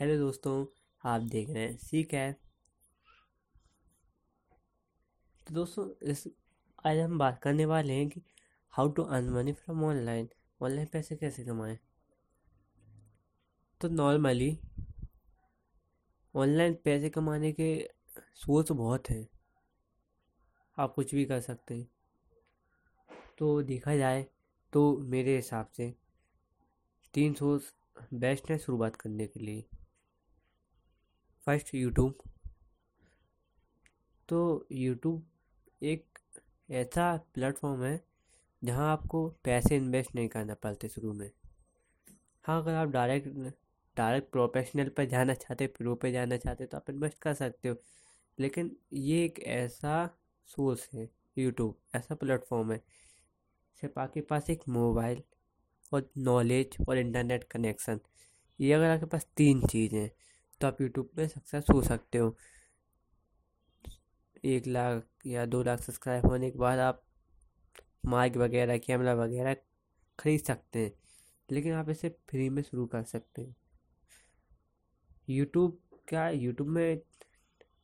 Hello दोस्तों, आप देख रहे हैं सी कैप तो दोस्तों, इस आज हम बात करने वाले हैं कि how to earn money from online online पैसे कैसे कमाएँ? तो नॉर्मली ऑनलाइन पैसे कमाने के सोर्स बहुत हैं। आप कुछ भी कर सकते हैं। तो देखा जाए तो मेरे हिसाब से तीन सोर्स बेस्ट है शुरुआत करने के लिए। First YouTube. तो यूट्यूब एक ऐसा प्लेटफॉर्म है, जहाँ आपको पैसे इन्वेस्ट नहीं करना पड़ते शुरू में। हाँ अगर आप डायरेक्ट डायरेक्ट प्रोफेशनल पर जाना चाहते हो प्रो पे जाना चाहते तो आप इन्वेस्ट कर सकते हो। लेकिन ये एक ऐसा सोर्स है, यूट्यूब, ऐसा प्लेटफॉर्म है, सिर्फ़ आपके पास एक मोबाइल और नॉलेज और इंटरनेट कनेक्शन। ये अगर आपके पास तीन चीज़ हैं तो आप यूट्यूब पे सक्सेस हो सकते हो। एक लाख या दो लाख सब्सक्राइब होने के बाद आप माइक वगैरह, कैमरा वगैरह खरीद सकते हैं, लेकिन आप इसे फ्री में शुरू कर सकते हैं। यूट्यूब क्या यूट्यूब में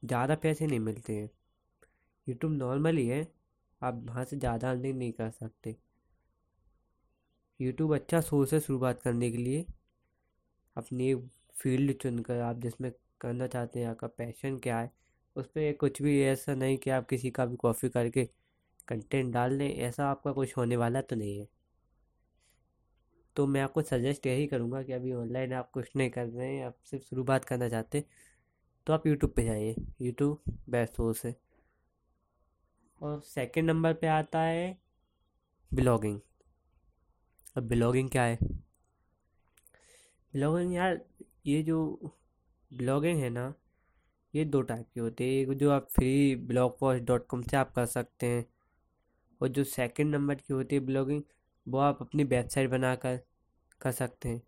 ज़्यादा पैसे नहीं मिलते हैं। यूट्यूब नॉर्मल ही है आप वहाँ से ज़्यादा अर्निंग नहीं कर सकते। यूट्यूब अच्छा सोर्स है शुरुआत करने के लिए। अपनी फ़ील्ड चुनकर आप जिसमें करना चाहते हैं, आपका पैशन क्या है, उस पर कुछ भी ऐसा नहीं कि आप किसी का भी कॉपी करके कंटेंट डाल दें, ऐसा आपका कुछ होने वाला तो नहीं है। तो मैं आपको सजेस्ट यही करूँगा कि अभी ऑनलाइन आप कुछ नहीं कर रहे हैं, आप सिर्फ़ शुरुआत करना चाहते तो आप यूट्यूब पे जाइए यूट्यूब बेस्ट सोर्स है। और सेकंड नंबर पे आता है ब्लॉगिंग अब ब्लॉगिंग क्या है? ब्लॉगिंग यार ये जो ब्लॉगिंग है ना, ये दो टाइप की होती है। एक जो आप free blog post dot com से आप कर सकते हैं और जो सेकंड नंबर की होती है ब्लॉगिंग वो आप अपनी वेबसाइट बनाकर कर सकते हैं।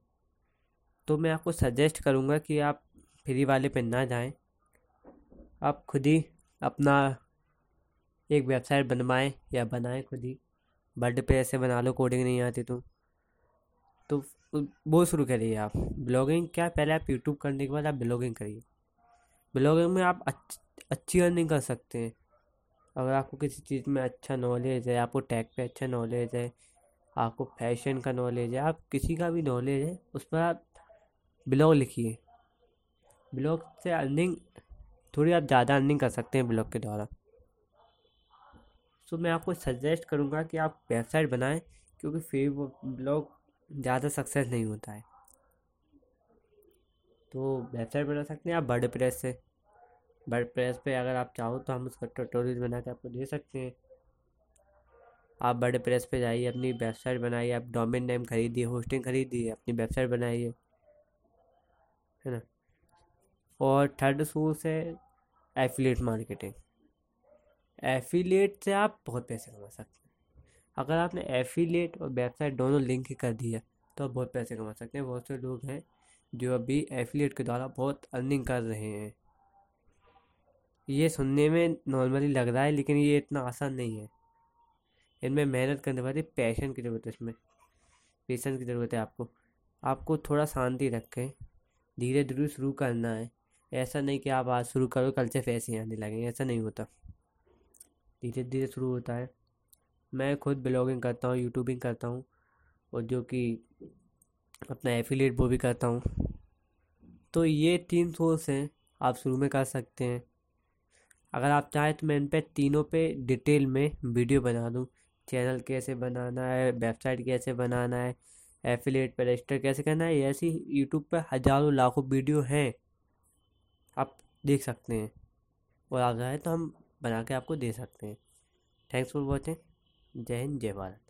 तो मैं आपको सजेस्ट करूँगा कि आप फ्री वाले पे ना जाएँ। आप खुद ही अपना एक वेबसाइट बनवाएँ या बनाएँ खुद ही। बर्ड पे ऐसे बना लो कोडिंग नहीं आती तो। तो वो शुरू करिए आप। ब्लॉगिंग क्या पहले आप यूट्यूब करने के बाद आप ब्लॉगिंग करिए। ब्लॉगिंग में आप अच्छ, अच्छी अर्निंग कर सकते हैं। अगर आपको किसी चीज़ में अच्छा नॉलेज है आपको टैग पे अच्छा नॉलेज है आपको फ़ैशन का नॉलेज है आप किसी का भी नॉलेज है उस पर आप ब्लॉग लिखिए। ब्लॉग से अर्निंग थोड़ी आप ज़्यादा अर्निंग कर सकते हैं ब्लॉग के द्वारा। सो मैं आपको सजेस्ट करूँगा कि आप वेबसाइट बनाएँ क्योंकि फेसबुक ब्लॉग ज़्यादा सक्सेस नहीं होता है। तो वेबसाइट बना सकते हैं आप बर्ड प्रेस से। बर्ड प्रेस पे अगर आप चाहो तो हम उसका ट्यूटोरियल बना के आपको दे सकते हैं। आप बर्ड प्रेस पे जाइए, अपनी वेबसाइट बनाइए, आप डोमेन नेम खरीदिए होस्टिंग खरीदिए, अपनी वेबसाइट बनाइए, है ना? और थर्ड सोर्स है एफिलेट मार्केटिंग एफिलेट से आप बहुत पैसे कमा सकते हैं। अगर आपने एफिलेट और वेबसाइट दोनों लिंक कर दिया तो आप बहुत पैसे कमा सकते हैं। बहुत से लोग हैं जो अभी एफिलेट के द्वारा बहुत अर्निंग कर रहे हैं। ये सुनने में नॉर्मली लग रहा है, लेकिन ये इतना आसान नहीं है। इनमें मेहनत करने वाली पैशन की ज़रूरत है इसमें। पेशेंस की ज़रूरत है आपको। आपको थोड़ा शांति रखें। धीरे धीरे शुरू करना है। ऐसा नहीं कि आप आज शुरू करो, कल से पैसे आने लगेंगे। ऐसा नहीं होता। धीरे धीरे शुरू होता है। मैं खुद ब्लॉगिंग करता हूँ, यूट्यूबिंग करता हूँ और जो कि अपना एफिलेट वो भी करता हूँ। तो ये तीन सोर्स हैं, आप शुरू में कर सकते हैं। अगर आप चाहें तो मैं इन पर तीनों पे डिटेल में वीडियो बना दूँ। चैनल कैसे बनाना है, वेबसाइट कैसे बनाना है एफिलेट पर रजिस्टर कैसे करना है ऐसी यूट्यूब पर हज़ारों लाखों वीडियो हैं, आप देख सकते हैं। और अगर है तो हम बना के आपको दे सकते हैं। Thanks for watching. जय हिंद जय भारत।